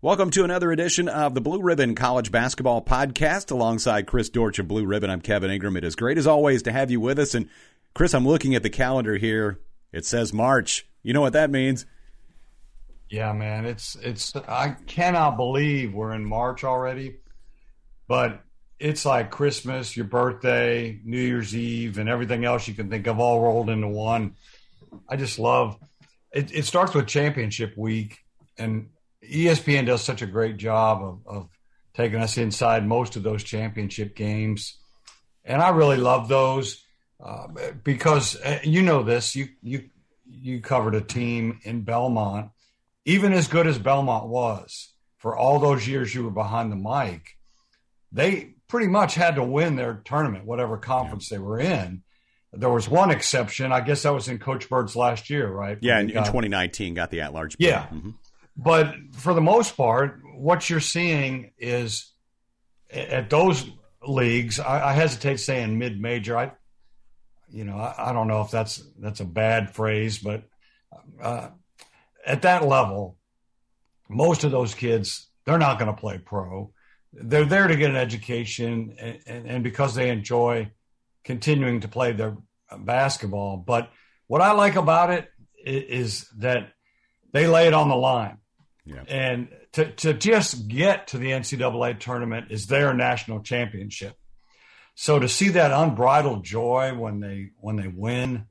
Welcome to another edition of the Blue Ribbon College Basketball Podcast. Alongside Chris Dortch of Blue Ribbon, I'm Kevin Ingram. It is great as always to have you with us. And Chris, I'm looking at the calendar here. It says March. You know what that means? Yeah, man. It's it's. I cannot believe we're in March already. But it's like Christmas, your birthday, New Year's Eve, and everything else you can think of all rolled into one. I just love. It, it starts with championship week, and ESPN does such a great job of, of taking us inside most of those championship games, and I really love those uh, because uh, you know this. You you you covered a team in Belmont, even as good as Belmont was for all those years you were behind the mic. They pretty much had to win their tournament, whatever conference yeah. they were in. There was one exception. I guess that was in Coach Byrd's last year, right? Yeah, in, got, in 2019, got the at-large. Yeah, mm-hmm. But for the most part, what you're seeing is at those leagues. I, I hesitate saying mid-major. I, you know, I, I, don't know if that's that's a bad phrase, but uh, at that level, most of those kids they're not going to play pro. They're there to get an education, and, and, and because they enjoy continuing to play their basketball. But what I like about it is that they lay it on the line. Yeah. And to, to just get to the NCAA tournament is their national championship. So to see that unbridled joy when they when they win,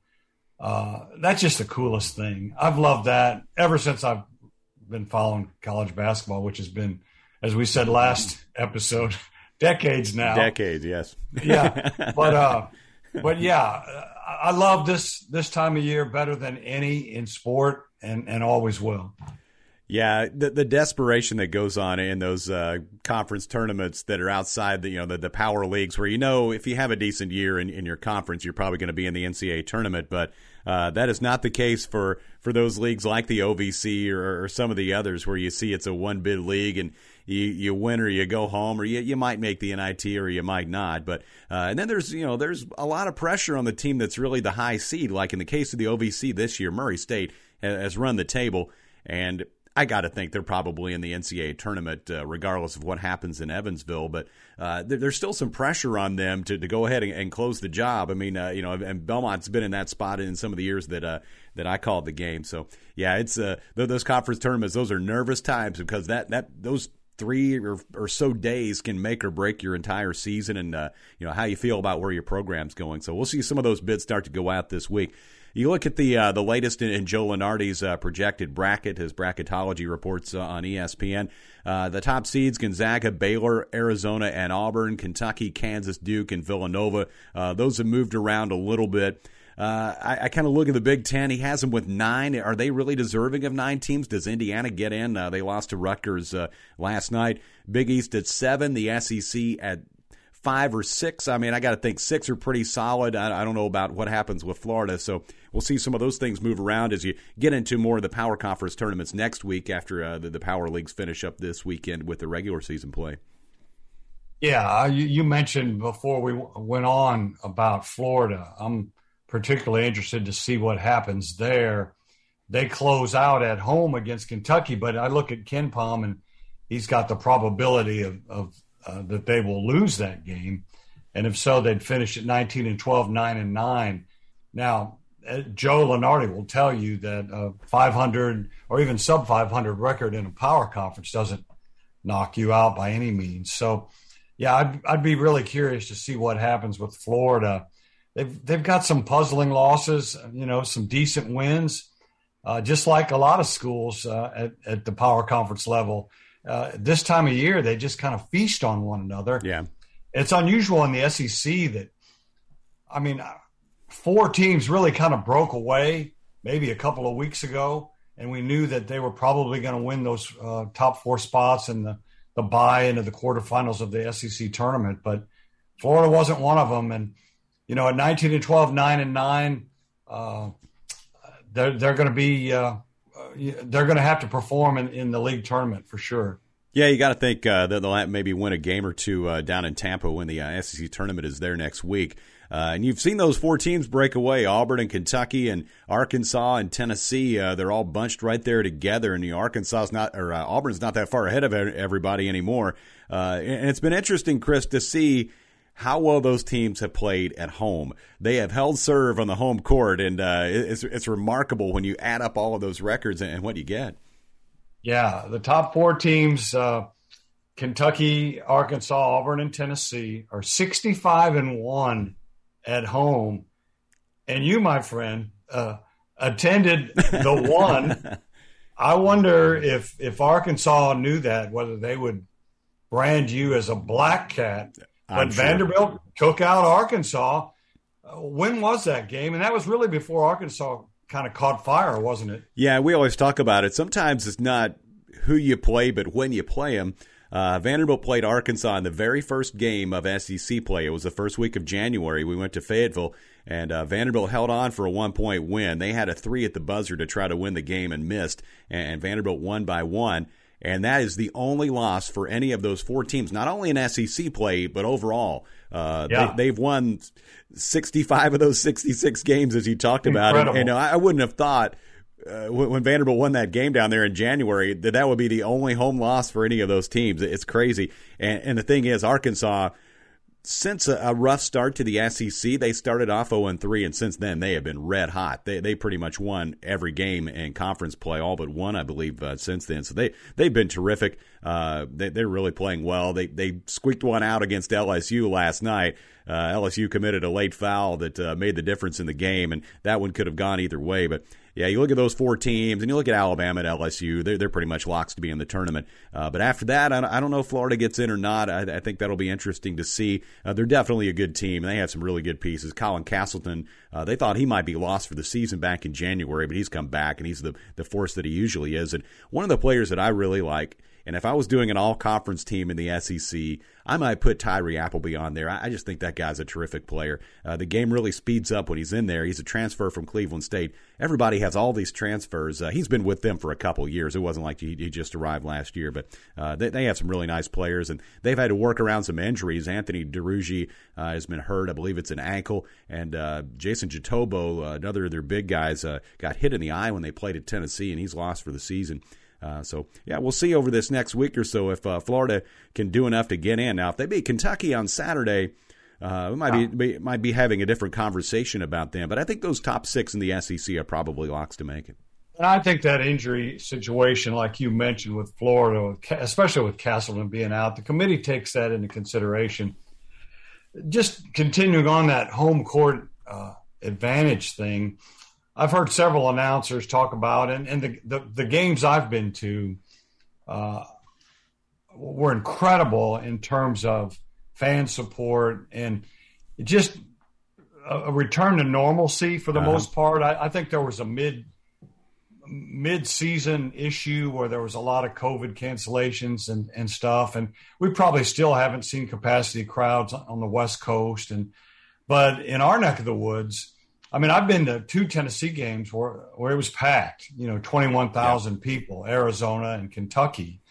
uh, that's just the coolest thing. I've loved that ever since I've been following college basketball, which has been, as we said last episode, decades now. Decades, yes. yeah, but uh, but yeah, I love this this time of year better than any in sport, and and always will. Yeah, the the desperation that goes on in those uh, conference tournaments that are outside the you know the, the power leagues, where you know if you have a decent year in, in your conference, you're probably going to be in the NCAA tournament, but uh, that is not the case for for those leagues like the OVC or, or some of the others, where you see it's a one bid league and you you win or you go home, or you you might make the NIT or you might not. But uh, and then there's you know there's a lot of pressure on the team that's really the high seed. Like in the case of the OVC this year, Murray State has run the table and I got to think they're probably in the NCAA tournament, uh, regardless of what happens in Evansville. But uh, there, there's still some pressure on them to, to go ahead and, and close the job. I mean, uh, you know, and Belmont's been in that spot in some of the years that uh, that I called the game. So yeah, it's uh, those conference tournaments. Those are nervous times because that that those three or, or so days can make or break your entire season and uh, you know how you feel about where your program's going. So we'll see some of those bids start to go out this week. You look at the uh, the latest in, in Joe Lunardi's uh, projected bracket, his bracketology reports uh, on ESPN. Uh, the top seeds: Gonzaga, Baylor, Arizona, and Auburn. Kentucky, Kansas, Duke, and Villanova. Uh, those have moved around a little bit. Uh, I, I kind of look at the Big Ten. He has them with nine. Are they really deserving of nine teams? Does Indiana get in? They lost to Rutgers last night. Big East at seven. The SEC at five or six. I mean, I got to think six are pretty solid. I, I, don't know about what happens with Florida. So we'll see some of those things move around as you get into more of the power conference tournaments next week after uh, the, the power leagues finish up this weekend with the regular season play. Yeah, you, you mentioned before we went on about Florida. I'm particularly interested to see what happens there. They close out at home against Kentucky, but I look at KenPom and he's got the probability of, of uh, that they will lose that game, and if so, they'd finish at 19 and 12, 9 and 9. Now, uh, Joe Lunardi will tell you that a 500 or even sub 500 record in a power conference doesn't knock you out by any means. So, yeah, I'd, I'd be really curious to see what happens with Florida. They've they've got some puzzling losses, you know, some decent wins, uh, just like a lot of schools uh, at at the power conference level. Uh, this time of year, they just kind of feast on one another. Yeah, it's unusual in the SEC that, I mean, four teams really kind of broke away maybe a couple of weeks ago, and we knew that they were probably going to win those uh, top four spots and the the buy into the quarterfinals of the SEC tournament. But Florida wasn't one of them, and you know, at 19 and 12, 9 and 9, uh, they're, they're going to be, uh, they're going to have to perform in, in the league tournament for sure. Yeah, you got to think uh, that they'll maybe win a game or two uh, down in Tampa when the uh, SEC tournament is there next week. Uh, and you've seen those four teams break away: Auburn and Kentucky and Arkansas and Tennessee. Uh, they're all bunched right there together, and the Arkansas's not or uh, Auburn's not that far ahead of everybody anymore. And it's been interesting, Chris, to see how well those teams have played at home. They have held serve on the home court, and uh, it's it's remarkable when you add up all of those records and, and what you get. Yeah, the top four teams. Uh, Kentucky, Arkansas, Auburn, and Tennessee are 65 and 1 at home, and you, my friend, uh, attended the one. I wonder if if Arkansas knew that, whether they would brand you as a black cat. But sure. Vanderbilt took out Arkansas. Uh, when was that game? And that was really before Arkansas kind of caught fire, wasn't it? Yeah, we always talk about it. Sometimes it's not who you play, but when you play them. Uh, Vanderbilt played Arkansas in the very first game of SEC play. It was the first week of January. We went to Fayetteville, and uh, Vanderbilt held on for a one point win. They had a three at the buzzer to try to win the game and missed, and Vanderbilt won by one. And that is the only loss for any of those four teams, not only in SEC play, but overall. Uh, yeah. they, have won 65 of those 66 games, as you talked about. And, and I wouldn't have thought uh, when Vanderbilt won that game down there in January that that would be the only home loss for any of those teams. It's crazy. And, and the thing is, Arkansas, since a, a, rough start to the SEC, they started off 0 3, and since then they have been red hot. They they pretty much won every game in conference play, all but one, I believe, uh, since then. So they they've been terrific. Uh, they, they're really playing well. They they squeaked one out against LSU last night. Uh, LSU committed a late foul that uh, made the difference in the game, and that one could have gone either way. But yeah, you look at those four teams, and you look at Alabama and LSU. They're they're pretty much locks to be in the tournament. Uh, but after that, I, don't know if Florida gets in or not. I, I think that'll be interesting to see. Uh, they're definitely a good team, and they have some really good pieces. Colin Castleton, uh, they thought he might be lost for the season back in January, but he's come back, and he's the the force that he usually is. And one of the players that I really like and if I was doing an all conference team in the SEC, I might put Tyree Appleby on there. I just think that guy's a terrific player. Uh, the game really speeds up when he's in there. He's a transfer from Cleveland State. Everybody has all these transfers. Uh, he's been with them for a couple years. It wasn't like he, he just arrived last year, but uh, they, they, have some really nice players, and they've had to work around some injuries. Anthony Duruji uh, has been hurt. I believe it's an ankle, and uh, Jason Jitoboh, uh, another of their big guys, got hit in the eye when they played at Tennessee, and he's lost for the season. Uh, so yeah, we'll see over this next week or so if uh, Florida can do enough to get in. Now, if they beat Kentucky on Saturday, uh, we might wow. be might be having a different conversation about them. But I think those top six in the SEC are probably locks to make it. And I think that injury situation, like you mentioned with Florida, especially with Castleton being out, the committee takes that into consideration. Just continuing on that home court uh, advantage thing, I've heard several announcers talk about, and, and the, the, the games I've been to uh, were incredible in terms of fan support and just a, a return to normalcy for the uh-huh. most part. I, I, think there was a mid mid season issue where there was a lot of COVID cancellations and, and stuff, and we probably still haven't seen capacity crowds on the West Coast, and but in our neck of the woods I mean, I've been to two Tennessee games where where it was packed. You know, twenty one thousand yeah. people, Arizona and Kentucky.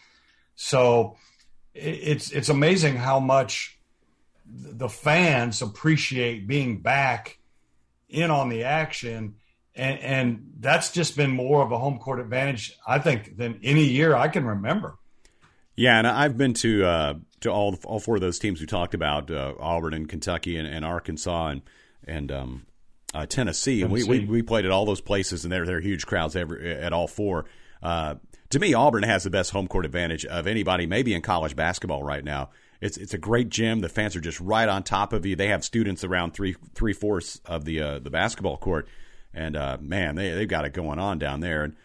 So it's it's amazing how much the fans appreciate being back in on the action, and, and that's just been more of a home court advantage, I think, than any year I can remember. Yeah, and I've been to uh, to all all four of those teams we talked about, uh, Auburn and Kentucky and, and Arkansas and and um, uh, Tennessee, and we, we, we played at all those places, and there there are huge crowds every, at all four. Uh, to me, Auburn has the best home court advantage of anybody, maybe in college basketball right now. It's it's a great gym. The fans are just right on top of you. They have students around three three fourths of the uh, the basketball court, and uh, man, they they've got it going on down there. And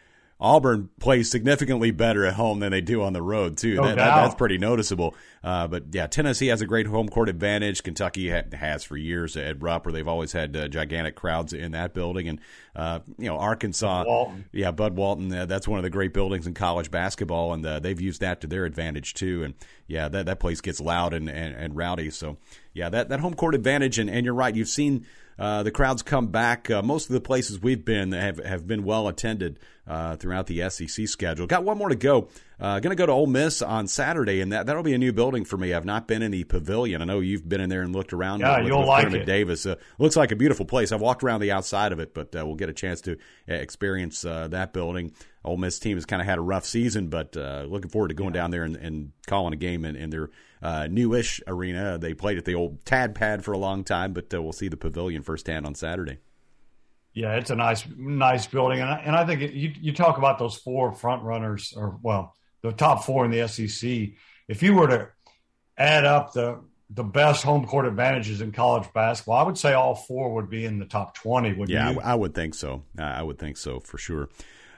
Auburn plays significantly better at home than they do on the road too. No that, that, that's pretty noticeable. Uh, but yeah, Tennessee has a great home court advantage. Kentucky ha- has for years at Rupp, where they've always had uh, gigantic crowds in that building, and uh, you know Arkansas, Walton. yeah, Bud Walton. Uh, that's one of the great buildings in college basketball, and uh, they've used that to their advantage too. And yeah, that that place gets loud and, and, and rowdy. So yeah, that that home court advantage, and, and you're right. You've seen uh, the crowds come back. Uh, most of the places we've been have, have been well attended uh, throughout the SEC schedule. Got one more to go. Uh, going to go to Ole Miss on Saturday, and that that'll be a new building for me. I've not been in the pavilion. I know you've been in there and looked around. Yeah, you'll like Kermit it. Davis. Uh, looks like a beautiful place. I've walked around the outside of it, but uh, we'll get a chance to experience uh, that building. Ole Miss team has kind of had a rough season, but uh, looking forward to going down there and, and calling a game in, in their uh, newish arena. They played at the old Tad Pad for a long time, but uh, we'll see the pavilion firsthand on Saturday. Yeah, it's a nice, nice building, and I, and I think it, you you talk about those four front runners, or well, the top four in the SEC. If you were to add up the the best home court advantages in college basketball, I would say all four would be in the top twenty. Would Yeah, you? I, I would think so. I would think so for sure.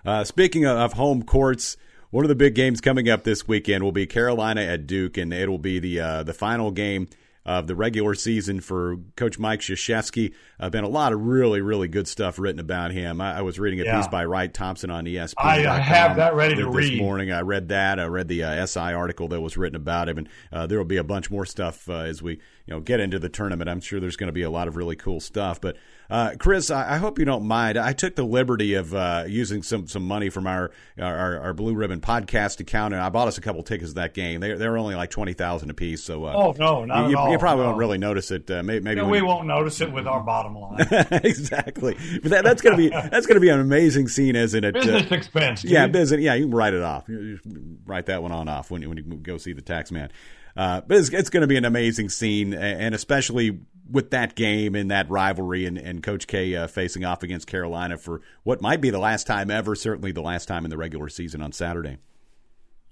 Uh, speaking of, of home courts, one of the big games coming up this weekend will be Carolina at Duke, and it'll be the uh, the final game of the regular season for Coach Mike Krzyzewski. Uh, been a lot of really, really good stuff written about him. I, I was reading a Yeah. piece by Wright Thompson on ESPN. I, I have that ready to this read. morning. I read that. I read the uh, SI article that was written about him, and uh, there will be a bunch more stuff uh, as we you know get into the tournament. I'm sure there's going to be a lot of really cool stuff. But uh, Chris, I, I hope you don't mind. I took the liberty of uh, using some some money from our, our our Blue Ribbon podcast account, and I bought us a couple tickets to that game. They they're only like twenty thousand a piece, so uh, Oh no, not you, at all. you probably no. won't really notice it. Uh, maybe maybe No, we you- won't notice it with our bottom line. exactly. But that, that's gonna be that's gonna be an amazing scene, isn't it? Uh, Business expense. Dude. yeah, business. Yeah, you can write it off. You write that one on off when you, when you go see the tax man. Uh, but it's, it's going to be an amazing scene, and especially with that game and that rivalry, and, and Coach K uh, facing off against Carolina for what might be the last time ever, certainly the last time in the regular season on Saturday.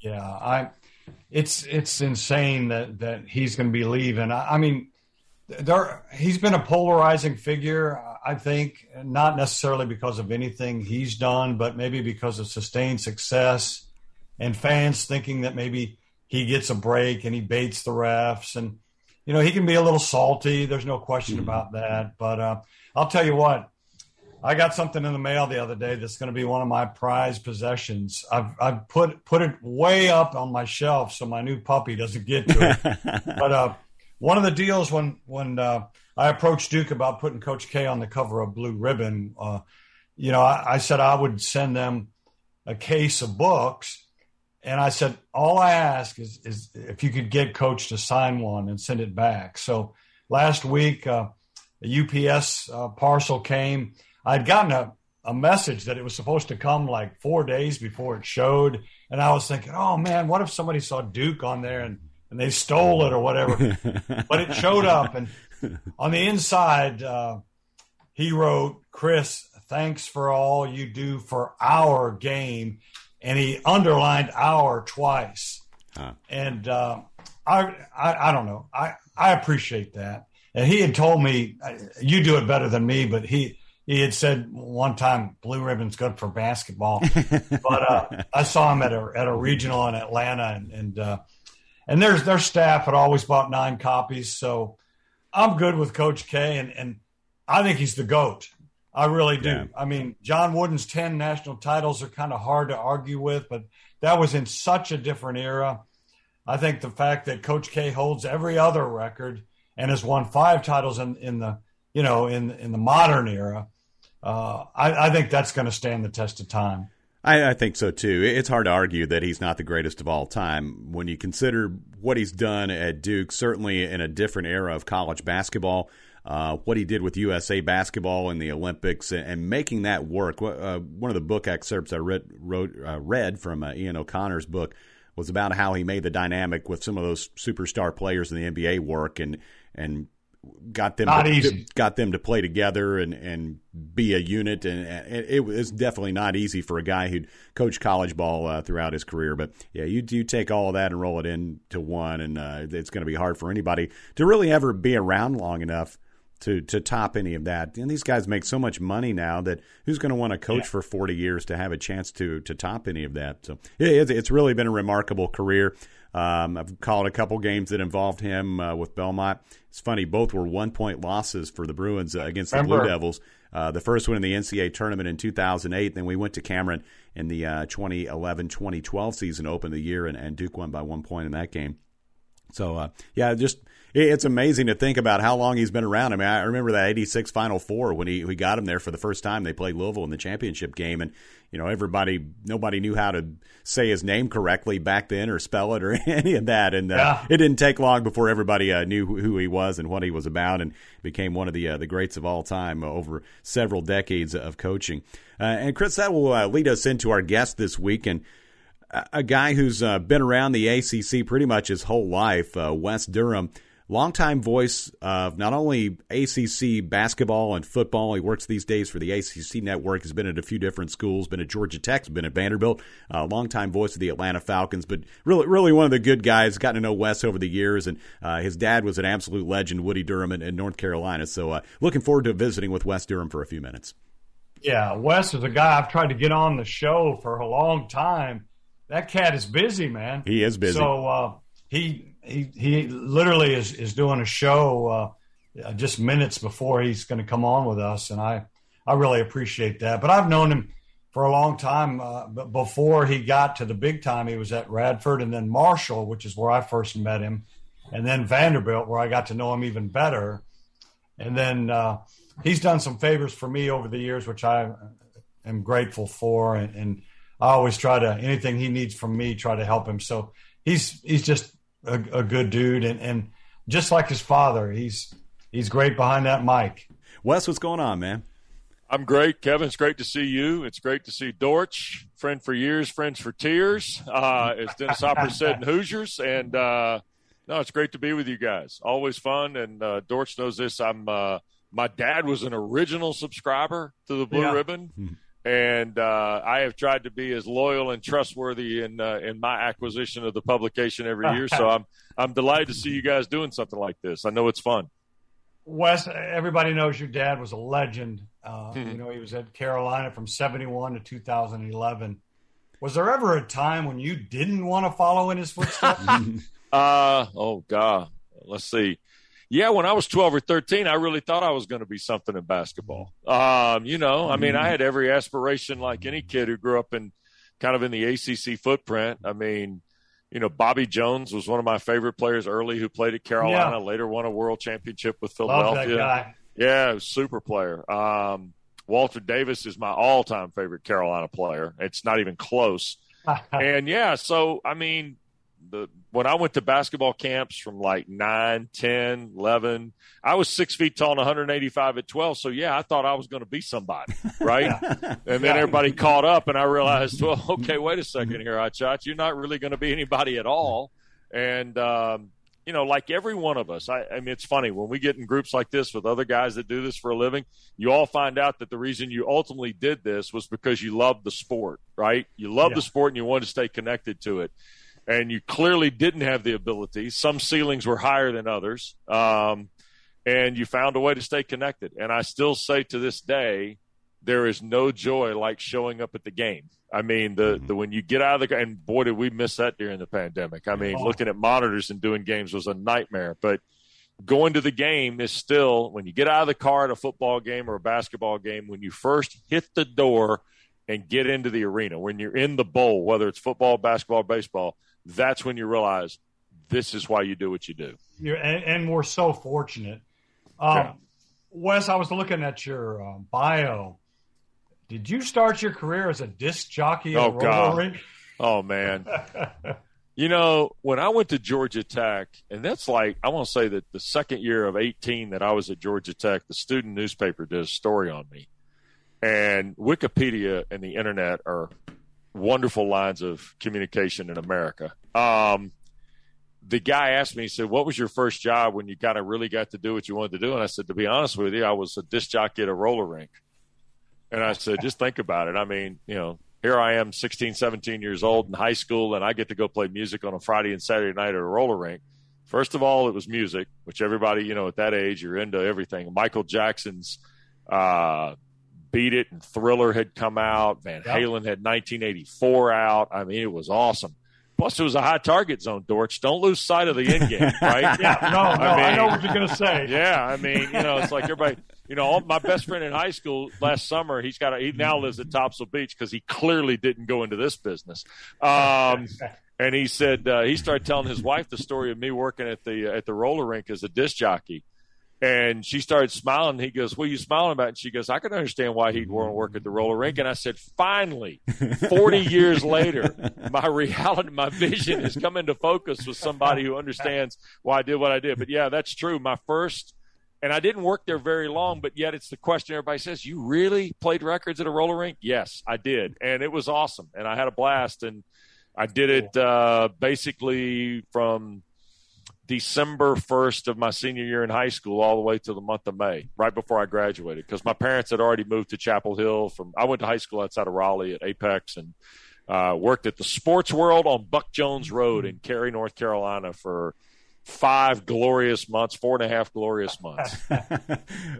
Yeah, I. It's it's insane that that he's going to be leaving. I, I mean, there he's been a polarizing figure. I think not necessarily because of anything he's done, but maybe because of sustained success and fans thinking that maybe he gets a break and he baits the refs and you know he can be a little salty. There's no question about that. But uh, I'll tell you what, I got something in the mail the other day that's going to be one of my prized possessions. I've I've put put it way up on my shelf so my new puppy doesn't get to it. but uh, one of the deals when when uh, I approached Duke about putting Coach K on the cover of Blue Ribbon, uh, you know, I, I said I would send them a case of books, and I said all I ask is is if you could get Coach to sign one and send it back. So last week, uh, a UPS uh, parcel came. I'd gotten a, a message that it was supposed to come like four days before it showed. And I was thinking, oh man, what if somebody saw Duke on there and, and they stole it or whatever? but it showed up. And on the inside, uh, he wrote, Chris, thanks for all you do for our game. And he underlined our twice. Huh. And uh, I, I, I don't know. I, I appreciate that. And he had told me, uh, you do it better than me, but he, he had said one time blue ribbon's good for basketball but uh, i saw him at a, at a regional in atlanta and and, uh, and there's their staff had always bought nine copies so i'm good with coach k and, and i think he's the goat i really do Yeah. i mean john wooden's 10 national titles are kind of hard to argue with but that was in such a different era i think the fact that coach k holds every other record and has won five titles in, in the you know in in the modern era uh, I, I think that's going to stand the test of time. I, I think so too. It's hard to argue that he's not the greatest of all time when you consider what he's done at Duke. Certainly in a different era of college basketball, uh, what he did with USA basketball in the Olympics, and, and making that work. Uh, one of the book excerpts I read, wrote, uh, read from uh, Ian O'Connor's book was about how he made the dynamic with some of those superstar players in the NBA work, and and got them Not to, easy. got them to play together and, and be a unit and, and it was definitely not easy for a guy who'd coached college ball uh, throughout his career but yeah you do take all of that and roll it into one and uh, it's going to be hard for anybody to really ever be around long enough to to top any of that and these guys make so much money now that who's going to want to coach Yeah. for 40 years to have a chance to to top any of that so it, it's, really been a remarkable career um, I've called a couple games that involved him uh, with Belmont. It's funny, both were one point losses for the Bruins uh, against the Blue Devils. Uh, the first one in the NCAA tournament in 2008. Then we went to Cameron in the uh, 2011 2012 season, opened the year, and, and Duke won by one point in that game. So uh, yeah, just it's amazing to think about how long he's been around. I mean, I remember that '86 Final Four when he we got him there for the first time. They played Louisville in the championship game, and you know everybody, nobody knew how to say his name correctly back then or spell it or any of that. And uh, yeah. it didn't take long before everybody uh, knew who he was and what he was about, and became one of the uh, the greats of all time over several decades of coaching. Uh, and Chris, that will uh, lead us into our guest this week and a guy who's uh, been around the ACC pretty much his whole life, uh, Wes Durham longtime voice of not only ACC basketball and football. He works these days for the ACC network. Has been at a few different schools. Been at Georgia Tech. Been at Vanderbilt. Uh, longtime voice of the Atlanta Falcons. But really, really one of the good guys. Gotten to know Wes over the years, and uh, his dad was an absolute legend, Woody Durham, in, in North Carolina. So uh, looking forward to visiting with Wes Durham for a few minutes. Yeah, Wes is a guy I've tried to get on the show for a long time. That cat is busy, man. He is busy. So uh, he he he literally is is doing a show uh, just minutes before he's going to come on with us, and I I really appreciate that. But I've known him for a long time. Uh, before he got to the big time, he was at Radford and then Marshall, which is where I first met him, and then Vanderbilt, where I got to know him even better. And then uh, he's done some favors for me over the years, which I am grateful for, and, and I always try to anything he needs from me, try to help him. So he's he's just a, a good dude, and, and just like his father, he's he's great behind that mic. Wes, what's going on, man? I'm great, Kevin. It's great to see you. It's great to see Dortch, friend for years, friends for tears, uh, as Dennis Hopper said in Hoosiers. And uh, no, it's great to be with you guys. Always fun. And uh, Dortch knows this. I'm uh, my dad was an original subscriber to the Blue yeah. Ribbon. Hmm and uh, I have tried to be as loyal and trustworthy in uh, in my acquisition of the publication every year. so I'm I'm delighted to see you guys doing something like this. I know it's fun. Wes, everybody knows your dad was a legend. Uh, mm-hmm. You know, he was at Carolina from '71 to 2011. Was there ever a time when you didn't want to follow in his footsteps? uh oh God. Let's see yeah, when I was 12 or 13, I really thought I was going to be something in basketball. Um, you know, I mean, I had every aspiration like any kid who grew up in kind of in the ACC footprint. I mean, you know, Bobby Jones was one of my favorite players early who played at Carolina, yeah. later won a world championship with Philadelphia. Yeah, super player. Um, Walter Davis is my all time favorite Carolina player. It's not even close. and yeah, so I mean, the when I went to basketball camps from like 9, 10, 11, I was six feet tall and 185 at 12. So, yeah, I thought I was going to be somebody, right? and then everybody caught up, and I realized, well, okay, wait a second here, Hotshot. You're not really going to be anybody at all. And, um, you know, like every one of us, I, I, mean, it's funny when we get in groups like this with other guys that do this for a living, you all find out that the reason you ultimately did this was because you loved the sport, right? You loved yeah. the sport and you wanted to stay connected to it and you clearly didn't have the ability. Some ceilings were higher than others, um, and you found a way to stay connected. And I still say to this day, there is no joy like showing up at the game. I mean, the, mm-hmm. the when you get out of the and boy did we miss that during the pandemic. I mean, oh. looking at monitors and doing games was a nightmare. But going to the game is still when you get out of the car at a football game or a basketball game. When you first hit the door and get into the arena, when you're in the bowl, whether it's football, basketball, baseball, that's when you realize this is why you do what you do. And, and, we're so fortunate. Um, yeah. Wes, I was looking at your uh, bio. Did you start your career as a disc jockey? Oh God! Oh man! you know, when I went to Georgia Tech, and that's like I want to say that the second year of 18 that I was at Georgia Tech, the student newspaper did a story on me, and Wikipedia and the internet are wonderful lines of communication in America. Um, the guy asked me, he said, What was your first job when you kind of really got to do what you wanted to do? And I said, To be honest with you, I was a disc jockey at a roller rink. And I said, Just think about it. I mean, you know, here I am, 16, 17 years old in high school, and I get to go play music on a Friday and Saturday night at a roller rink. First of all, it was music, which everybody, you know, at that age, you're into everything. Michael Jackson's uh, Beat It and Thriller had come out. Van Halen had 1984 out. I mean, it was awesome. Plus, it was a high target zone, Dortch. Don't lose sight of the end game, right? yeah, no, no, I, mean, I know what you're going to say. Yeah, I mean, you know, it's like everybody, you know, all, my best friend in high school last summer, he's got a, he now lives at Topsail Beach because he clearly didn't go into this business. Um, and he said uh, he started telling his wife the story of me working at the at the roller rink as a disc jockey. And she started smiling. He goes, "What are you smiling about?" And she goes, "I can understand why he'd want to work at the roller rink." And I said, "Finally, forty years later, my reality, my vision has come into focus with somebody who understands why I did what I did." But yeah, that's true. My first, and I didn't work there very long, but yet it's the question everybody says: "You really played records at a roller rink?" Yes, I did, and it was awesome, and I had a blast, and I did it uh, basically from December 1st of my senior year in high school all the way to the month of May, right before I graduated, because my parents had already moved to Chapel Hill. From I went to high school outside of Raleigh at Apex and uh, worked at the Sports World on Buck Jones Road in Cary, North Carolina for five glorious months, four and a half glorious months.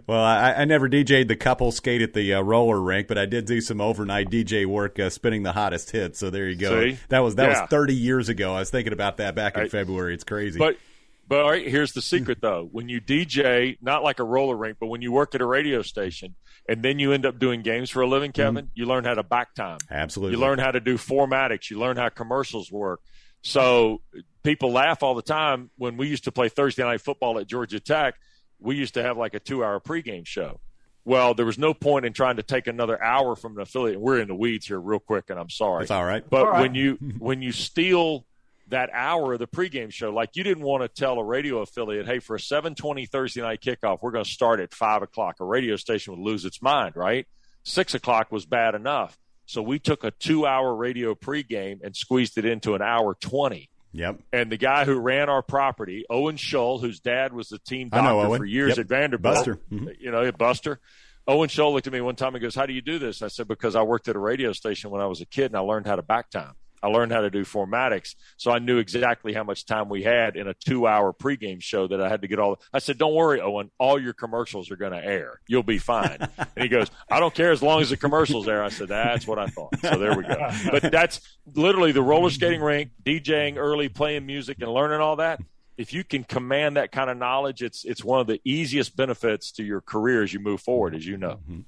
well, I, I, never DJ'd the couple skate at the uh, roller rink, but I did do some overnight DJ work uh, spinning the hottest hits. So there you go. See? That was that yeah. was 30 years ago. I was thinking about that back in I, February. It's crazy. But but all right, here's the secret though. When you DJ, not like a roller rink, but when you work at a radio station and then you end up doing games for a living, mm-hmm. Kevin, mm-hmm. you learn how to back time. Absolutely. You learn how to do formatics. You learn how commercials work. So people laugh all the time when we used to play Thursday night football at Georgia Tech. We used to have like a two hour pregame show. Well, there was no point in trying to take another hour from an affiliate. We're in the weeds here real quick, and I'm sorry. It's all right. But all right. when you when you steal that hour of the pregame show. Like you didn't want to tell a radio affiliate, hey, for a 720 Thursday night kickoff, we're going to start at five o'clock. A radio station would lose its mind, right? Six o'clock was bad enough. So we took a two hour radio pregame and squeezed it into an hour 20. Yep. And the guy who ran our property, Owen Shull, whose dad was the team doctor for years yep. at Vanderbilt, Buster. Mm-hmm. you know, at Buster. Owen Shull looked at me one time and goes, How do you do this? I said, Because I worked at a radio station when I was a kid and I learned how to back time. I learned how to do formatics, so I knew exactly how much time we had in a two-hour pregame show that I had to get all. I said, "Don't worry, Owen. All your commercials are going to air. You'll be fine." and he goes, "I don't care as long as the commercials air." I said, "That's what I thought." So there we go. But that's literally the roller skating rink, DJing early, playing music, and learning all that. If you can command that kind of knowledge, it's it's one of the easiest benefits to your career as you move forward, as you know. Mm-hmm.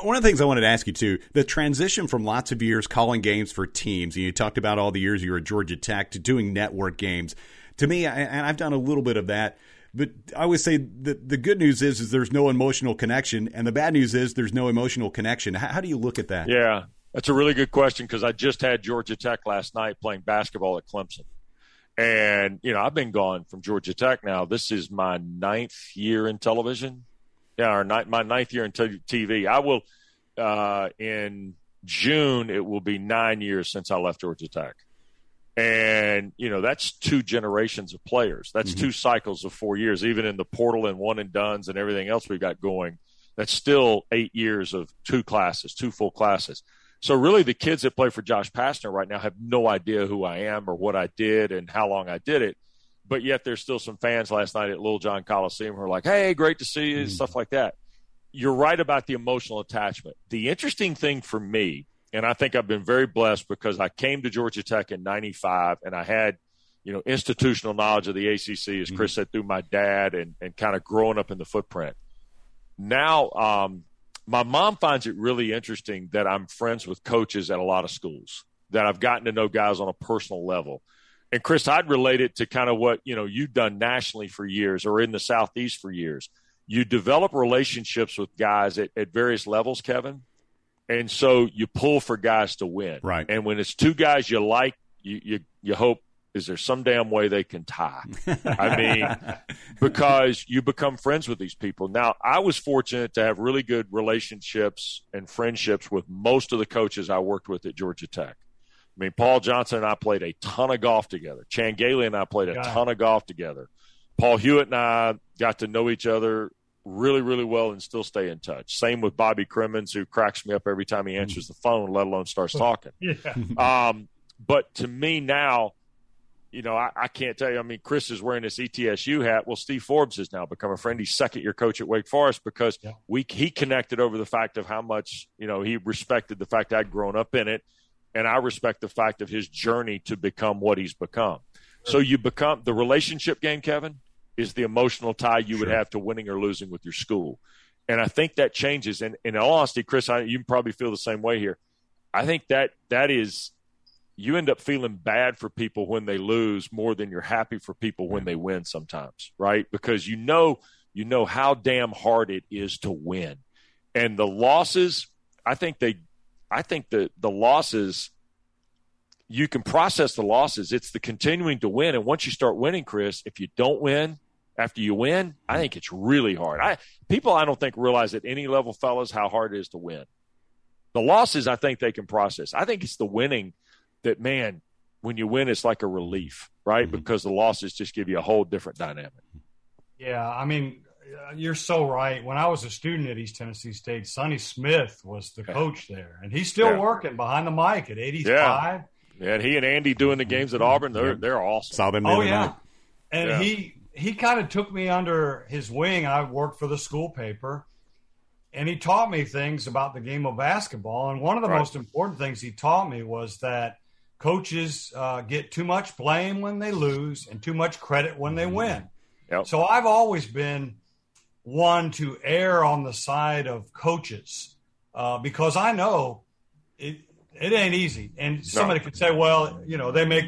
One of the things I wanted to ask you too, the transition from lots of years calling games for teams, and you talked about all the years you were at Georgia Tech to doing network games. To me, and I've done a little bit of that, but I always say the the good news is is there's no emotional connection, and the bad news is there's no emotional connection. How, how do you look at that? Yeah, that's a really good question because I just had Georgia Tech last night playing basketball at Clemson. And, you know, I've been gone from Georgia Tech now. This is my ninth year in television yeah, our my ninth year in t- TV. I will uh, in June. It will be nine years since I left Georgia Tech, and you know that's two generations of players. That's mm-hmm. two cycles of four years. Even in the portal and one and dones and everything else we've got going, that's still eight years of two classes, two full classes. So really, the kids that play for Josh Pastner right now have no idea who I am or what I did and how long I did it but yet there's still some fans last night at Littlejohn Coliseum who are like, "Hey, great to see you," mm. stuff like that. You're right about the emotional attachment. The interesting thing for me, and I think I've been very blessed because I came to Georgia Tech in '95 and I had, you know, institutional knowledge of the ACC, as Chris mm. said, through my dad and and kind of growing up in the footprint. Now, um, my mom finds it really interesting that I'm friends with coaches at a lot of schools. That I've gotten to know guys on a personal level and Chris, I'd relate it to kind of what you know you've done nationally for years or in the southeast for years. You develop relationships with guys at, at various levels, Kevin, and so you pull for guys to win. Right. And when it's two guys you like, you you, you hope is there some damn way they can tie? I mean, because you become friends with these people. Now, I was fortunate to have really good relationships and friendships with most of the coaches I worked with at Georgia Tech. I mean, Paul Johnson and I played a ton of golf together. Chan Gailey and I played a ton of golf together. Paul Hewitt and I got to know each other really, really well and still stay in touch. Same with Bobby Cremins, who cracks me up every time he answers the phone, let alone starts talking. yeah. Um, but to me now, you know, I, I, can't tell you. I mean, Chris is wearing this ETSU hat. Well, Steve Forbes has now become a friend. He's second year coach at Wake Forest because yeah. we he connected over the fact of how much you know he respected the fact I'd grown up in it and I respect the fact of his journey to become what he's become. So you become the relationship game, Kevin, is the emotional tie you sure. would have to winning or losing with your school. And I think that changes. And in all honesty, Chris, I, you probably feel the same way here. I think that that is you end up feeling bad for people when they lose more than you're happy for people when they win sometimes, right? Because you know you know how damn hard it is to win. And the losses, I think they I think the the losses you can process the losses. It's the continuing to win. And once you start winning, Chris, if you don't win after you win, I think it's really hard. I people I don't think realize at any level, fellas, how hard it is to win. The losses I think they can process. I think it's the winning that man, when you win, it's like a relief, right? Mm-hmm. Because the losses just give you a whole different dynamic. Yeah, I mean, you're so right. When I was a student at East Tennessee State, Sonny Smith was the coach there, and he's still yeah. working behind the mic at 85. Yeah. yeah. and he and Andy doing the games at Auburn, they're they're awesome. Saw them. The oh yeah, night. and yeah. he he kind of took me under his wing. I worked for the school paper, and he taught me things about the game of basketball. And one of the right. most important things he taught me was that coaches uh, get too much blame when they lose and too much credit when they win. Yep. So I've always been one to err on the side of coaches uh, because I know it it ain't easy. And somebody no. could say, well, you know, they make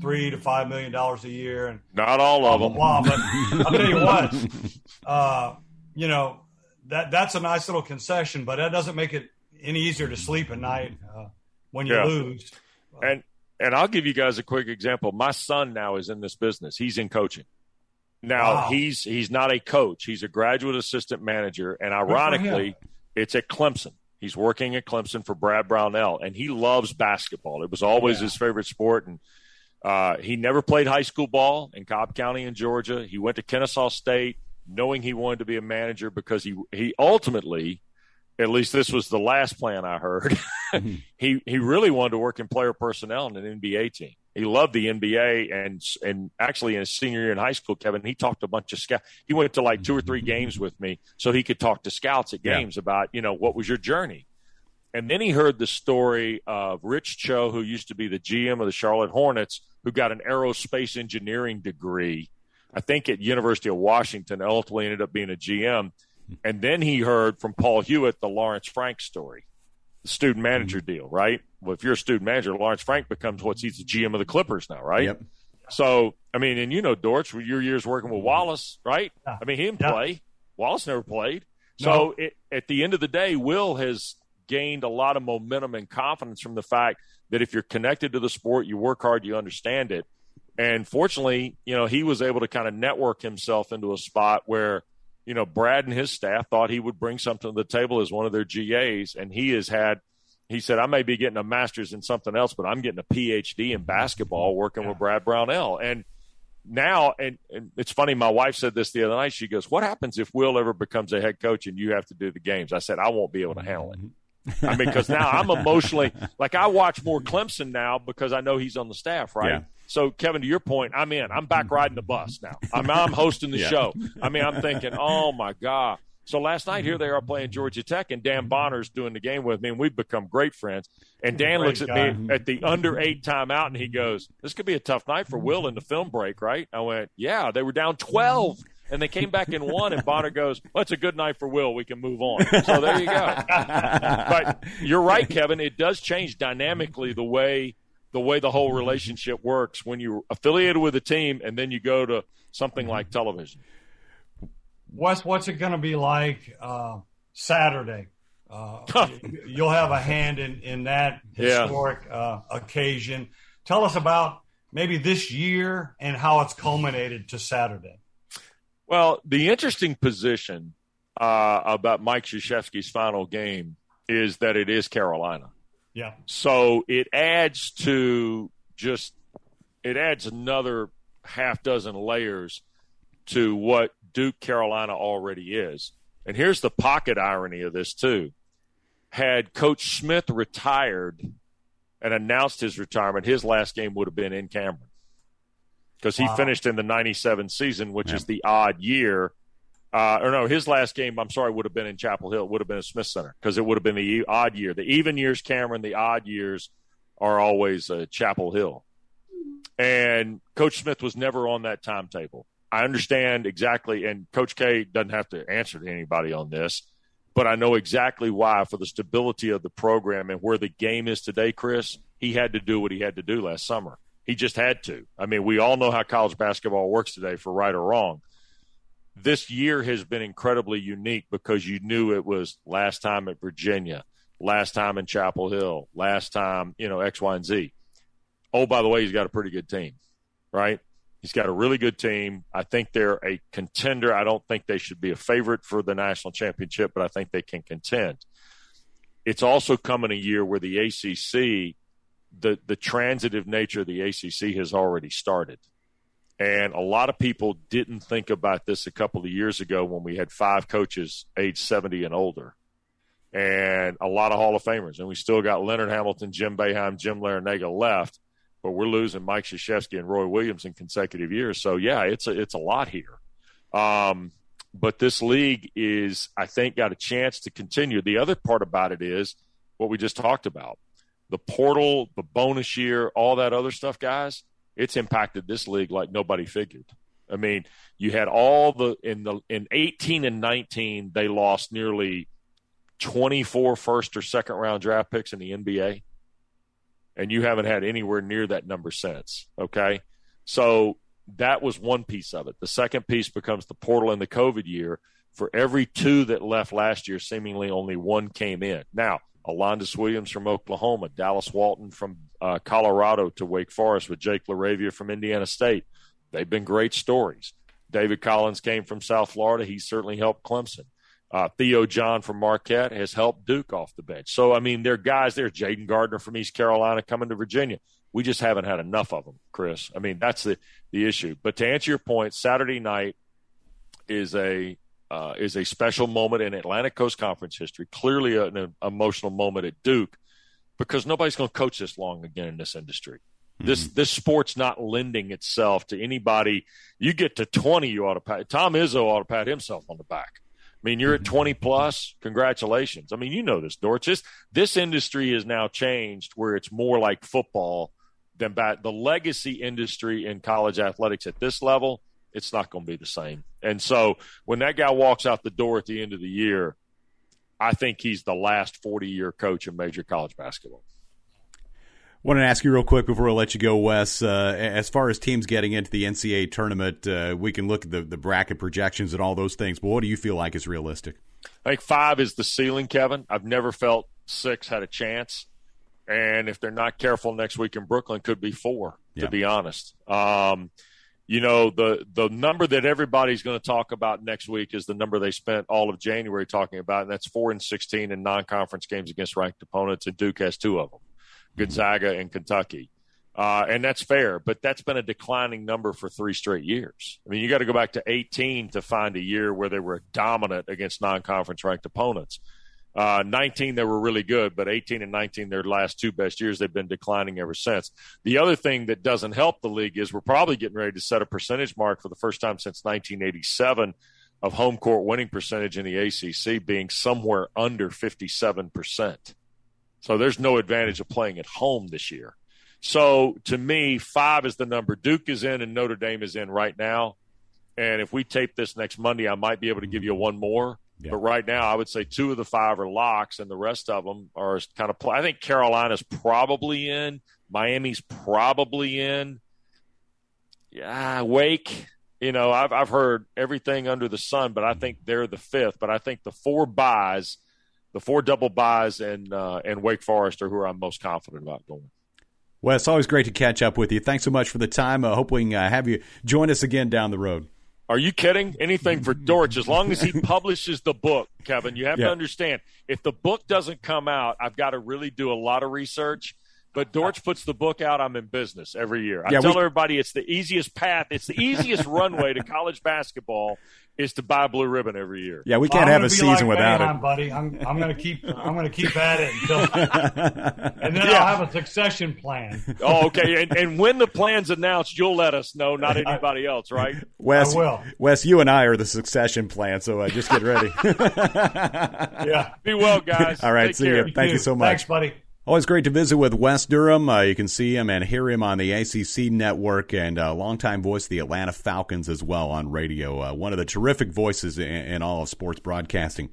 three to five million dollars a year, and not all of them. Blah. But I'll tell you what, uh, you know that that's a nice little concession, but that doesn't make it any easier to sleep at night uh, when you yeah. lose. And and I'll give you guys a quick example. My son now is in this business. He's in coaching. Now wow. he's he's not a coach. He's a graduate assistant manager, and ironically, it's at Clemson. He's working at Clemson for Brad Brownell, and he loves basketball. It was always yeah. his favorite sport, and uh, he never played high school ball in Cobb County in Georgia. He went to Kennesaw State, knowing he wanted to be a manager because he he ultimately at least this was the last plan I heard. Mm-hmm. he he really wanted to work in player personnel in an NBA team. He loved the NBA and and actually in his senior year in high school, Kevin, he talked to a bunch of scouts. He went to like two or three games with me so he could talk to scouts at games yeah. about, you know, what was your journey? And then he heard the story of Rich Cho, who used to be the GM of the Charlotte Hornets, who got an aerospace engineering degree, I think at University of Washington, ultimately ended up being a GM and then he heard from Paul Hewitt the Lawrence Frank story, the student manager mm-hmm. deal, right? Well, if you're a student manager, Lawrence Frank becomes what's he's the GM of the Clippers now, right? Yep. So, I mean, and you know, Dortch, your years working with Wallace, right? Yeah. I mean, he didn't yeah. play. Wallace never played. No. So, it, at the end of the day, Will has gained a lot of momentum and confidence from the fact that if you're connected to the sport, you work hard, you understand it. And fortunately, you know, he was able to kind of network himself into a spot where – you know, Brad and his staff thought he would bring something to the table as one of their GAs, and he has had. He said, "I may be getting a master's in something else, but I'm getting a PhD in basketball working yeah. with Brad Brownell." And now, and, and it's funny. My wife said this the other night. She goes, "What happens if Will ever becomes a head coach and you have to do the games?" I said, "I won't be able to handle it." I mean, because now I'm emotionally like I watch more Clemson now because I know he's on the staff, right? Yeah. So, Kevin, to your point, I'm in. I'm back riding the bus now. I'm, I'm hosting the yeah. show. I mean, I'm thinking, oh my god. So last night here they are playing Georgia Tech, and Dan Bonner's doing the game with me, and we've become great friends. And Dan great looks at guy. me at the under eight timeout, and he goes, "This could be a tough night for Will in the film break, right?" I went, "Yeah." They were down twelve and they came back in one, and Bonner goes, well, it's a good night for Will. We can move on. So there you go. but you're right, Kevin. It does change dynamically the way the way the whole relationship works when you're affiliated with a team and then you go to something like television. Wes, what's it going to be like uh, Saturday? Uh, you'll have a hand in, in that historic yeah. uh, occasion. Tell us about maybe this year and how it's culminated to Saturday. Well, the interesting position uh, about Mike Krzyzewski's final game is that it is Carolina. Yeah. So it adds to just it adds another half dozen layers to what Duke Carolina already is. And here's the pocket irony of this too. Had Coach Smith retired and announced his retirement, his last game would have been in Cameron because he wow. finished in the 97 season, which yeah. is the odd year. Uh, or no, his last game, I'm sorry, would have been in Chapel Hill. It would have been at Smith Center because it would have been the odd year. The even years, Cameron, the odd years are always uh, Chapel Hill. And Coach Smith was never on that timetable. I understand exactly, and Coach K doesn't have to answer to anybody on this. but I know exactly why for the stability of the program and where the game is today, Chris. He had to do what he had to do last summer. He just had to. I mean, we all know how college basketball works today, for right or wrong. This year has been incredibly unique because you knew it was last time at Virginia, last time in Chapel Hill, last time, you know, X, Y, and Z. Oh, by the way, he's got a pretty good team, right? He's got a really good team. I think they're a contender. I don't think they should be a favorite for the national championship, but I think they can contend. It's also coming a year where the ACC, the the transitive nature of the ACC has already started. And a lot of people didn't think about this a couple of years ago when we had five coaches age 70 and older and a lot of Hall of Famers. And we still got Leonard Hamilton, Jim Boeheim, Jim Larrañaga left but we're losing Mike Krzyzewski and Roy Williams in consecutive years. So yeah, it's a it's a lot here. Um, but this league is, I think, got a chance to continue. The other part about it is what we just talked about: the portal, the bonus year, all that other stuff, guys. It's impacted this league like nobody figured. I mean, you had all the in the in 18 and 19, they lost nearly 24 first or second round draft picks in the NBA and you haven't had anywhere near that number since. Okay. So that was one piece of it. The second piece becomes the portal in the COVID year. For every two that left last year, seemingly only one came in. Now, Alondes Williams from Oklahoma, Dallas Walton from uh, Colorado to Wake Forest with Jake LaRavia from Indiana State. They've been great stories. David Collins came from South Florida. He certainly helped Clemson. Uh, Theo John from Marquette has helped Duke off the bench. So, I mean, there are guys there. Jayden Gardner from East Carolina coming to Virginia. We just haven't had enough of them, Chris. I mean, that's the, the issue. But to answer your point, Saturday night is a uh, is a special moment in Atlantic Coast Conference history. Clearly, an, an emotional moment at Duke because nobody's going to coach this long again in this industry. Mm-hmm. This this sport's not lending itself to anybody. You get to twenty, you ought to pat. Tom Izzo ought to pat himself on the back. I mean, you're at 20 plus. Congratulations. I mean, you know this, Dortch. This, this industry has now changed where it's more like football than bat. The legacy industry in college athletics at this level, it's not going to be the same. And so when that guy walks out the door at the end of the year, I think he's the last 40 year coach in major college basketball. Want to ask you real quick before I let you go, Wes. Uh, as far as teams getting into the NCAA tournament, uh, we can look at the, the bracket projections and all those things. But what do you feel like is realistic? I think five is the ceiling, Kevin. I've never felt six had a chance, and if they're not careful next week in Brooklyn, could be four. Yeah. To be honest, um, you know the the number that everybody's going to talk about next week is the number they spent all of January talking about, and that's four and sixteen in non-conference games against ranked opponents, and Duke has two of them. Gonzaga, and Kentucky. Uh, and that's fair, but that's been a declining number for three straight years. I mean, you got to go back to 18 to find a year where they were dominant against non-conference ranked opponents. Uh, 19, they were really good, but 18 and 19, their last two best years, they've been declining ever since. The other thing that doesn't help the league is we're probably getting ready to set a percentage mark for the first time since 1987 of home court winning percentage in the ACC being somewhere under 57 percent. So there's no advantage of playing at home this year. So to me, five is the number. Duke is in and Notre Dame is in right now. And if we tape this next Monday, I might be able to give you one more. Yeah. But right now, I would say two of the five are locks, and the rest of them are kind of. I think Carolina's probably in. Miami's probably in. Yeah, Wake. You know, I've I've heard everything under the sun, but I think they're the fifth. But I think the four buys the four double buys and uh, and Wake Forest are who I'm most confident about going. Well, it's always great to catch up with you. Thanks so much for the time. I uh, hope we can uh, have you join us again down the road. Are you kidding? Anything for Dortch, as long as he publishes the book, Kevin. You have yeah. to understand if the book doesn't come out, I've got to really do a lot of research. But Dortch puts the book out. I'm in business every year. I yeah, tell we, everybody it's the easiest path. It's the easiest runway to college basketball is to buy blue ribbon every year. Yeah, we can't well, have a season like without it, buddy. I'm I'm going to keep I'm going to keep at it until, and then yeah. I'll have a succession plan. Oh, okay. And, and when the plan's announced, you'll let us know, not anybody else, right? Wes, I will. Wes, you and I are the succession plan, so uh, just get ready. yeah. Be well, guys. All right. Take see care. you. Thank you so much. Thanks, buddy. Always great to visit with Wes Durham. Uh, you can see him and hear him on the ACC network and uh, longtime voice of the Atlanta Falcons as well on radio. Uh, one of the terrific voices in, in, all of sports broadcasting.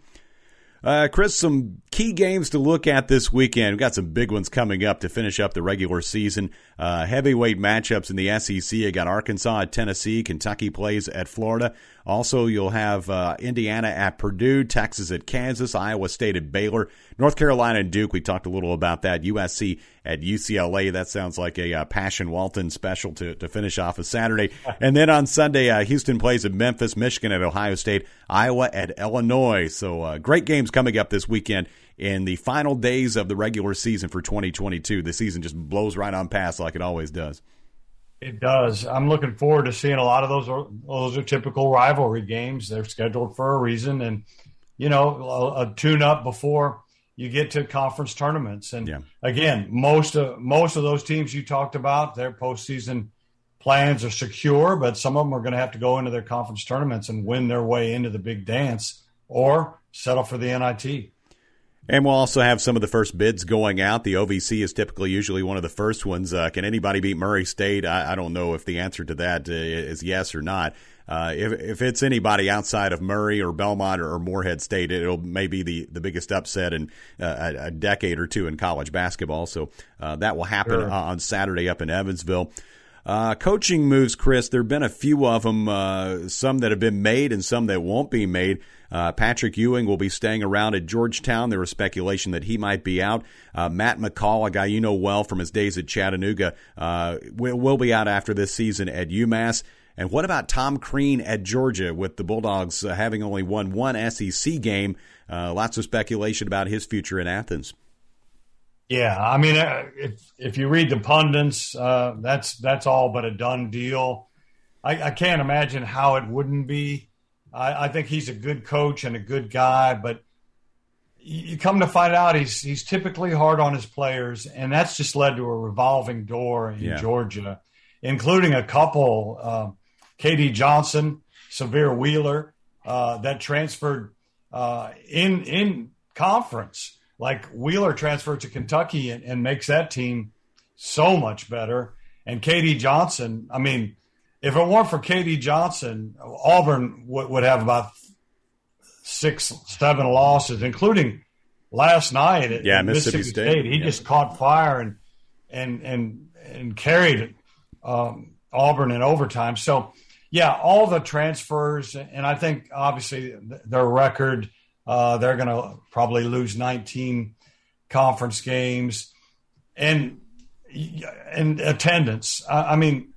Uh, Chris, some key games to look at this weekend. We've got some big ones coming up to finish up the regular season. Uh, heavyweight matchups in the SEC. You got Arkansas at Tennessee. Kentucky plays at Florida. Also, you'll have uh, Indiana at Purdue, Texas at Kansas, Iowa State at Baylor, North Carolina and Duke. We talked a little about that. USC at UCLA. That sounds like a uh, Passion Walton special to, to finish off a Saturday. And then on Sunday, uh, Houston plays at Memphis, Michigan at Ohio State, Iowa at Illinois. So uh, great games coming up this weekend in the final days of the regular season for 2022. The season just blows right on past like it always does. It does. I'm looking forward to seeing a lot of those. Those are typical rivalry games. They're scheduled for a reason, and you know, a, a tune up before you get to conference tournaments. And yeah. again, most of most of those teams you talked about, their postseason plans are secure, but some of them are going to have to go into their conference tournaments and win their way into the big dance, or settle for the NIT. And we'll also have some of the first bids going out. The OVC is typically usually one of the first ones. Uh, can anybody beat Murray State? I, I, don't know if the answer to that uh, yes or not. Uh, if, if it's anybody outside of Murray or Belmont or, or Morehead State, it'll maybe the, the biggest upset in uh, a, a, decade or two in college basketball. So uh, that will happen sure. on Saturday up in Evansville. Uh, coaching moves, Chris. There have been a few of them, uh, some that have been made and some that won't be made. Uh, Patrick Ewing will be staying around at Georgetown. There was speculation that he might be out. Uh, Matt McCall, a guy you know well from his days at Chattanooga, uh, will, will be out after this season at UMass. And what about Tom Crean at Georgia with the Bulldogs uh, having only won one SEC game? lots of speculation about his future in Athens. Yeah, I mean, uh, if if you read the pundits, uh, that's that's all but a done deal. I, I can't imagine how it wouldn't be. I, I, think he's a good coach and a good guy, but you come to find out he's he's typically hard on his players, and that's just led to a revolving door in yeah. Georgia, including a couple, uh, KD Johnson, Sahvir Wheeler, uh, that transferred uh, in in conference like Wheeler transferred to Kentucky and, and makes that team so much better. And KD Johnson, I mean, if it weren't for KD Johnson, Auburn w- would have about six, seven losses, including last night at, yeah, Mississippi, Mississippi State. State. He yeah. just caught fire and and and and carried um, Auburn in overtime. So yeah, all the transfers, and I think obviously their record uh, they're going to probably lose 19 conference games and and attendance. I, I mean,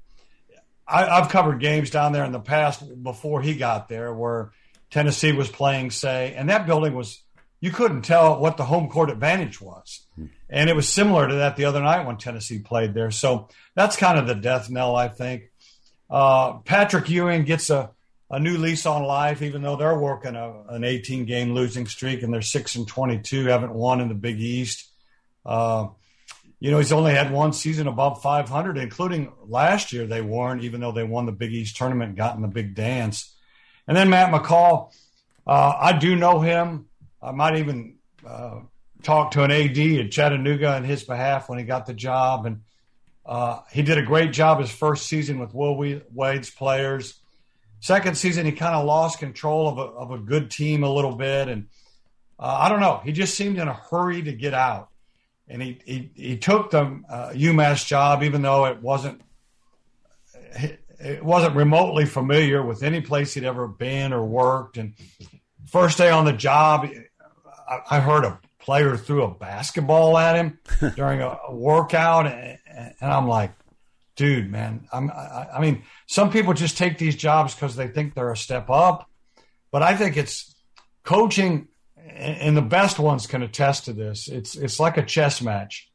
I, have covered games down there in the past before he got there where Tennessee was playing, say, and that building was you couldn't tell what the home court advantage was. And it was similar to that the other night when Tennessee played there. So that's kind of the death knell, I think. Uh, Patrick Ewing gets a a new lease on life, even though they're working a, an 18 game losing streak and they're six and 22, haven't won in the Big East. Uh, you know, he's only had one season above 500, including last year they weren't, even though they won the Big East tournament and got in the big dance. And then Matt McCall, uh, I do know him. I might even uh, talk to an AD at Chattanooga on his behalf when he got the job. And uh, he did a great job his first season with Will Wade's players. Second season, he kind of lost control of a, of a good team a little bit, and uh, I don't know. He just seemed in a hurry to get out, and he he, he took the uh, UMass job, even though it wasn't it wasn't remotely familiar with any place he'd ever been or worked. And first day on the job, I, I heard a player threw a basketball at him during a, a workout, and, and I'm like, dude, man, I'm, I, I mean, some people just take these jobs because they think they're a step up, but I think it's coaching, and the best ones can attest to this. It's it's like a chess match.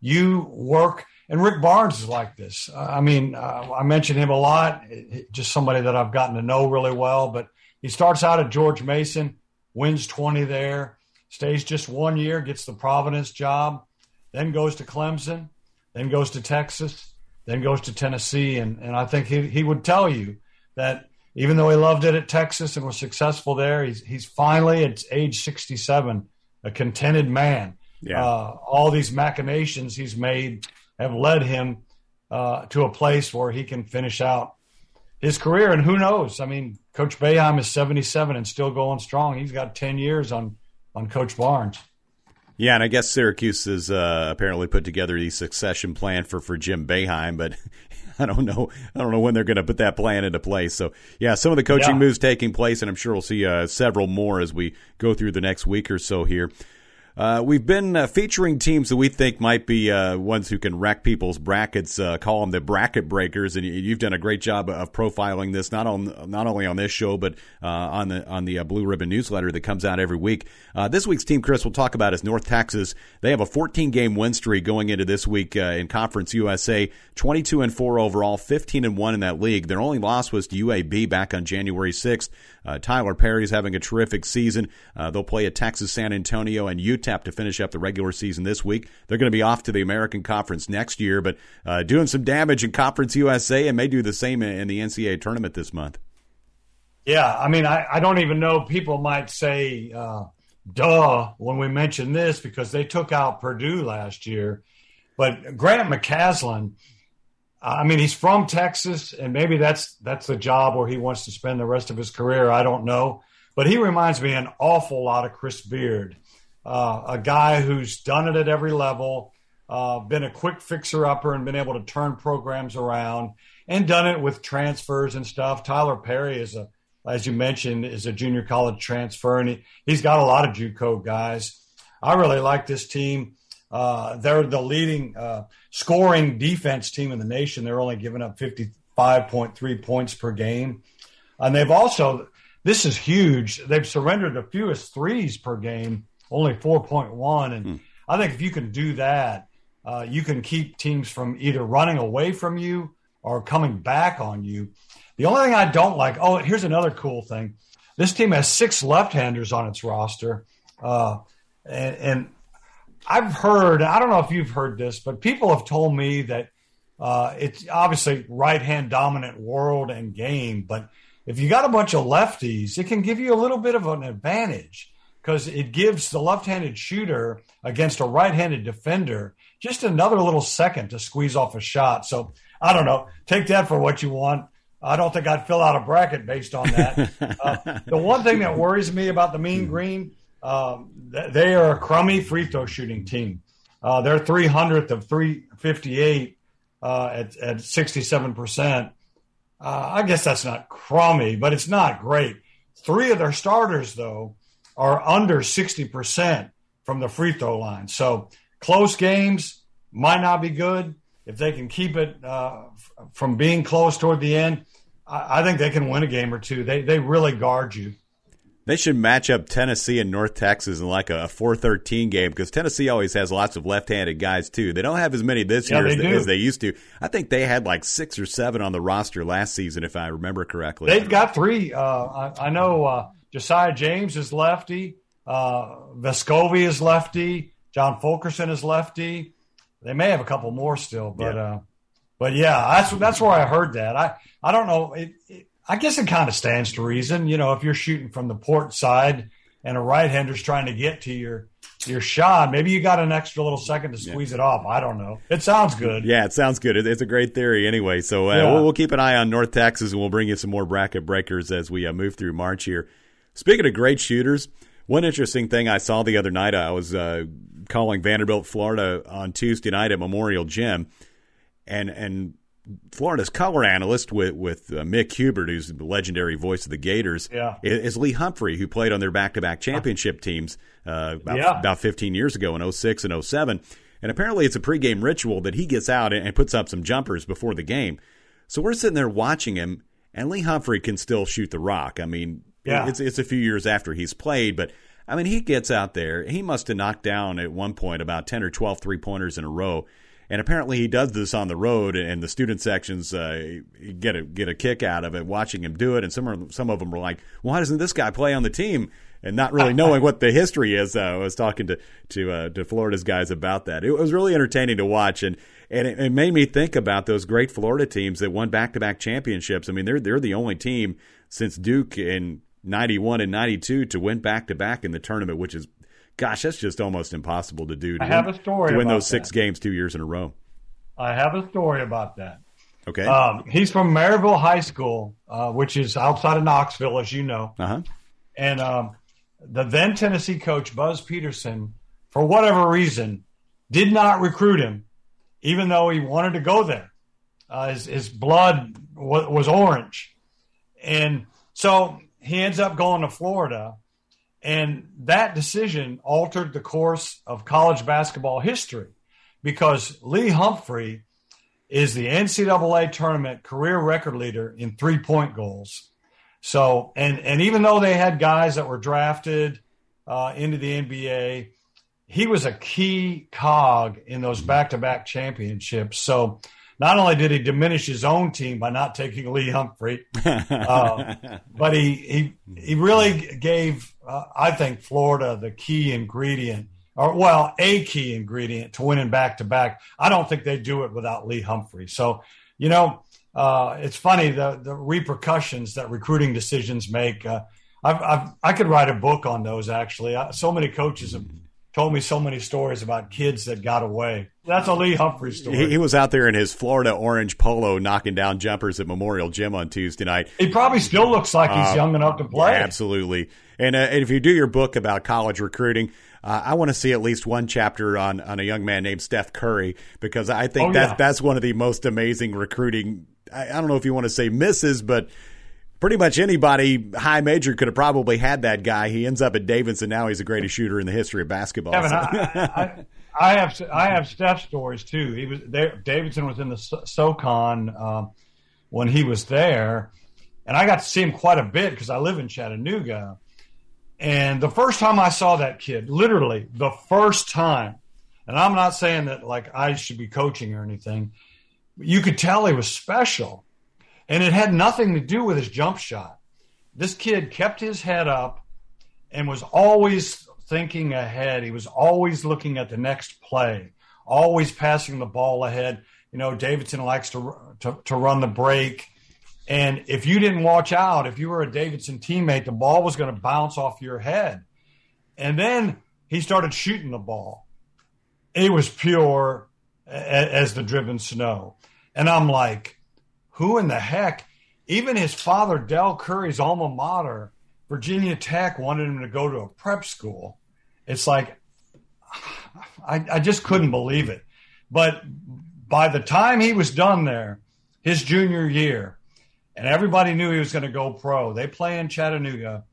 You work, and Rick Barnes is like this. I mean, uh, I mention him a lot. Just somebody that I've gotten to know really well. But he starts out at George Mason, wins twenty there, stays just one year, gets the Providence job, then goes to Clemson, then goes to Texas then goes to Tennessee. And, and I think he, he would tell you that even though he loved it at Texas and was successful there, he's, he's finally at age 67, a contented man. Yeah. Uh, all these machinations he's made have led him uh, to a place where he can finish out his career. And who knows? I mean, Coach Boeheim is 77 and still going strong. He's got 10 years on on Coach Barnes. Yeah, and I guess Syracuse has uh, apparently put together the succession plan for, for Jim Boeheim, but I don't know. I don't know when they're going to put that plan into place. So, yeah, some of the coaching yeah. moves taking place, and I'm sure we'll see uh, several more as we go through the next week or so here. Uh, we've been uh, featuring teams that we think might be uh, ones who can wreck people's brackets. Uh, call them the bracket breakers, and you've done a great job of profiling this not on not only on this show but uh, on the on the uh, Blue Ribbon newsletter that comes out every week. this week's team, Chris, we'll talk about is North Texas. They have a 14 game win streak going into this week in Conference USA. 22 and four overall, 15 and one in that league. Their only loss was to UAB back on January 6th. Tyler Perry's having a terrific season. they'll play at Texas San Antonio and UTEP to finish up the regular season this week. They're going to be off to the American Conference next year, but uh, doing some damage in Conference USA and may do the same in the NCAA tournament this month. Yeah, I mean, I, I don't even know. People might say, uh, duh, when we mention this because they took out Purdue last year. But Grant McCasland, I mean, he's from Texas, and maybe that's that's the job where he wants to spend the rest of his career. I don't know, but he reminds me an awful lot of Chris Beard uh, a guy who's done it at every level, uh, been a quick fixer upper and been able to turn programs around and done it with transfers and stuff. Tyler Perry is a, as you mentioned, is a junior college transfer and he, he's got a lot of JUCO guys. I really like this team. Uh, they're the leading uh, scoring defense team in the nation. They're only giving up 55.3 points per game. And they've also, this is huge, they've surrendered the fewest threes per game only 4.1. And. I think if you can do that, uh, you can keep teams from either running away from you or coming back on you. The only thing I don't like, oh, here's another cool thing. This team has six left-handers on its roster, uh, and, and, I've heard. I don't know if you've heard this, but people have told me that uh, it's obviously right-hand dominant world and game, but if you got a bunch of lefties, it can give you a little bit of an advantage because it gives the left-handed shooter against a right-handed defender just another little second to squeeze off a shot. So I don't know. Take that for what you want. I don't think I'd fill out a bracket based on that. uh, the one thing that worries me about the Mean Green, um, they are a crummy free throw shooting team. Uh, they're 300th of 358 uh, at, at 67%. Uh, I guess that's not crummy, but it's not great. Three of their starters, though, are under 60% from the free throw line. So close games might not be good. If they can keep it uh, from being close toward the end, I, I think they can win a game or two. They, they really guard you. They should match up Tennessee and North Texas in like a 4-13 game because Tennessee always has lots of left-handed guys too. They don't have as many this yeah, year as they, as they, used to. I think they had like six or seven on the roster last season, if I remember correctly. They've got three. Uh, I, I, know uh, Josiah James is lefty. Uh, Vescovi is lefty. John Fulkerson is lefty. They may have a couple more still, but yeah. Uh, but yeah, that's that's where I heard that. I I don't know. It, it, I guess it kind of stands to reason. You know, if you're shooting from the port side and a right hander's trying to get to your your shot, maybe you got an extra little second to squeeze yeah. it off. I don't know. It sounds good. Yeah, it sounds good. it's a great theory anyway. So uh, yeah. we'll, we'll, keep an eye on North Texas and we'll bring you some more bracket breakers as we uh, move through March here. Speaking of great shooters, one interesting thing I saw the other night, I was uh, calling Vanderbilt, Florida on Tuesday night at Memorial Gym, and and Florida's color analyst with with uh, Mick Hubert, who's the legendary voice of the Gators, yeah. is, Lee Humphrey, who played on their back to back championship teams uh, about, yeah. about 15 years ago in 06 and 07. And apparently, it's a pregame ritual that he gets out and puts up some jumpers before the game. So we're sitting there watching him, and Lee Humphrey can still shoot the rock. I mean, yeah. It's it's a few years after he's played, but I mean, he gets out there. He must have knocked down at one point about 10 or 12 three pointers in a row. And apparently he does this on the road, and the student sections uh, get a get a kick out of it watching him do it. And some are, some of them were like, "Why doesn't this guy play on the team?" And not really knowing what the history is. Uh, I was talking to to uh, to Florida's guys about that. It was really entertaining to watch, and and it, it made me think about those great Florida teams that won back to back championships. I mean, they're they're the only team since Duke in 91 and 92 to win back to back in the tournament, which is, gosh, that's just almost impossible to do. To I win, have a story to win those that. six games two years in a row. I have a story about that. Okay. Um, he's from Maryville High School, uh, which is outside of Knoxville, as you know. Uh-huh. And um, the then Tennessee coach Buzz Peterson, for whatever reason, did not recruit him, even though he wanted to go there. Uh, his, his blood was, was orange, and so he ends up going to Florida. And that decision altered the course of college basketball history because Lee Humphrey is the NCAA tournament career record leader in three point goals. So, and, and even though they had guys that were drafted uh, into the NBA, he was a key cog in those back to back championships. So, not only did he diminish his own team by not taking Lee Humphrey, uh, but he, he, he really gave, uh, I think, Florida the key ingredient or well, a key ingredient to winning back to back. I don't think they'd do it without Lee Humphrey. So, you know, uh, it's funny the the repercussions that recruiting decisions make. Uh, I've, I've, i could write a book on those. Actually, uh, so many coaches have told me so many stories about kids that got away. That's a Lee Humphrey story. He, he, was out there in his Florida orange polo knocking down jumpers at Memorial Gym on Tuesday night. He probably still looks like he's uh, young enough to play. Absolutely. And, uh, and if you do your book about college recruiting, uh, I want to see at least one chapter on, on a young man named Steph Curry because I think oh, that's yeah. that's one of the most amazing recruiting. I, I don't know if you want to say misses, but pretty much anybody high major could have probably had that guy. He ends up at Davidson now. He's the greatest shooter in the history of basketball. Kevin, so. I, I, I, have I have Steph stories too. He was there. Davidson was in the SoCon um, when he was there, and I got to see him quite a bit because I live in Chattanooga. And the first time I saw that kid, literally the first time, and I'm not saying that like I should be coaching or anything, you could tell he was special. And it had nothing to do with his jump shot. This kid kept his head up and was always thinking ahead. He was always looking at the next play, always passing the ball ahead. You know, Davidson likes to, to, to run the break and if you didn't watch out, if you were a Davidson teammate, the ball was going to bounce off your head. And then he started shooting the ball. It was pure as the driven snow. And I'm like, who in the heck? Even his father, Dell Curry's alma mater, Virginia Tech, wanted him to go to a prep school. It's like, I, I just couldn't believe it. But by the time he was done there, his junior year, and everybody knew he was going to go pro. They play in Chattanooga.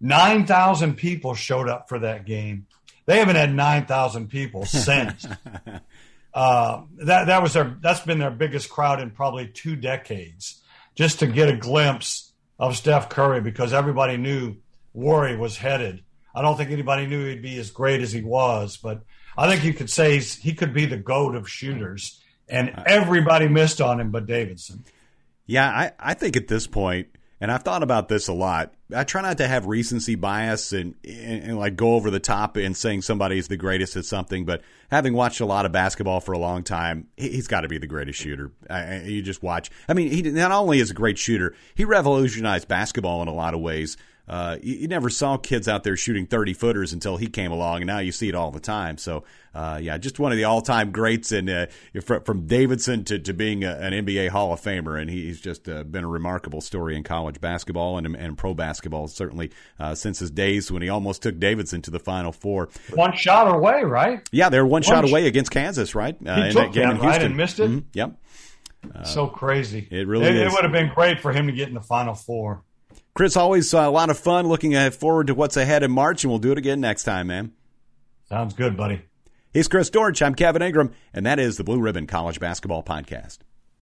9,000 people showed up for that game. They haven't had 9,000 people since. uh, that, that was their, that's been their biggest crowd in probably two decades just to get a glimpse of Steph Curry because everybody knew he was headed. I don't think anybody knew he'd be as great as he was, but I think you could say he could be the goat of shooters. And everybody missed on him but Davidson. Yeah, I, I think at this point, and I've thought about this a lot. I try not to have recency bias and, and, and, like go over the top in saying somebody's the greatest at something, but having watched a lot of basketball for a long time, he, has got to be the greatest shooter. I, you just watch. I mean, he not only is a great shooter, he revolutionized basketball in a lot of ways. Uh, you, you, never saw kids out there shooting 30 footers until he came along, and now you see it all the time. So, uh, yeah, just one of the all time greats, and uh, from, from, Davidson to, to being a, an NBA Hall of Famer, and he's just uh, been a remarkable story in college basketball and, and pro basketball, certainly uh, since his days when he almost took Davidson to the Final Four. One shot away, right? Yeah, they were one, one shot sh- away against Kansas, right? he uh, took that, right, and missed it. Mm-hmm. Yep. so crazy. It really it, it would have been great for him to get in the Final Four. Chris, always uh, a lot of fun looking forward to what's ahead in March, and we'll do it again next time, man. Sounds good, buddy. He's Chris Dortch. I'm Kevin Ingram, and that is the Blue Ribbon College Basketball Podcast.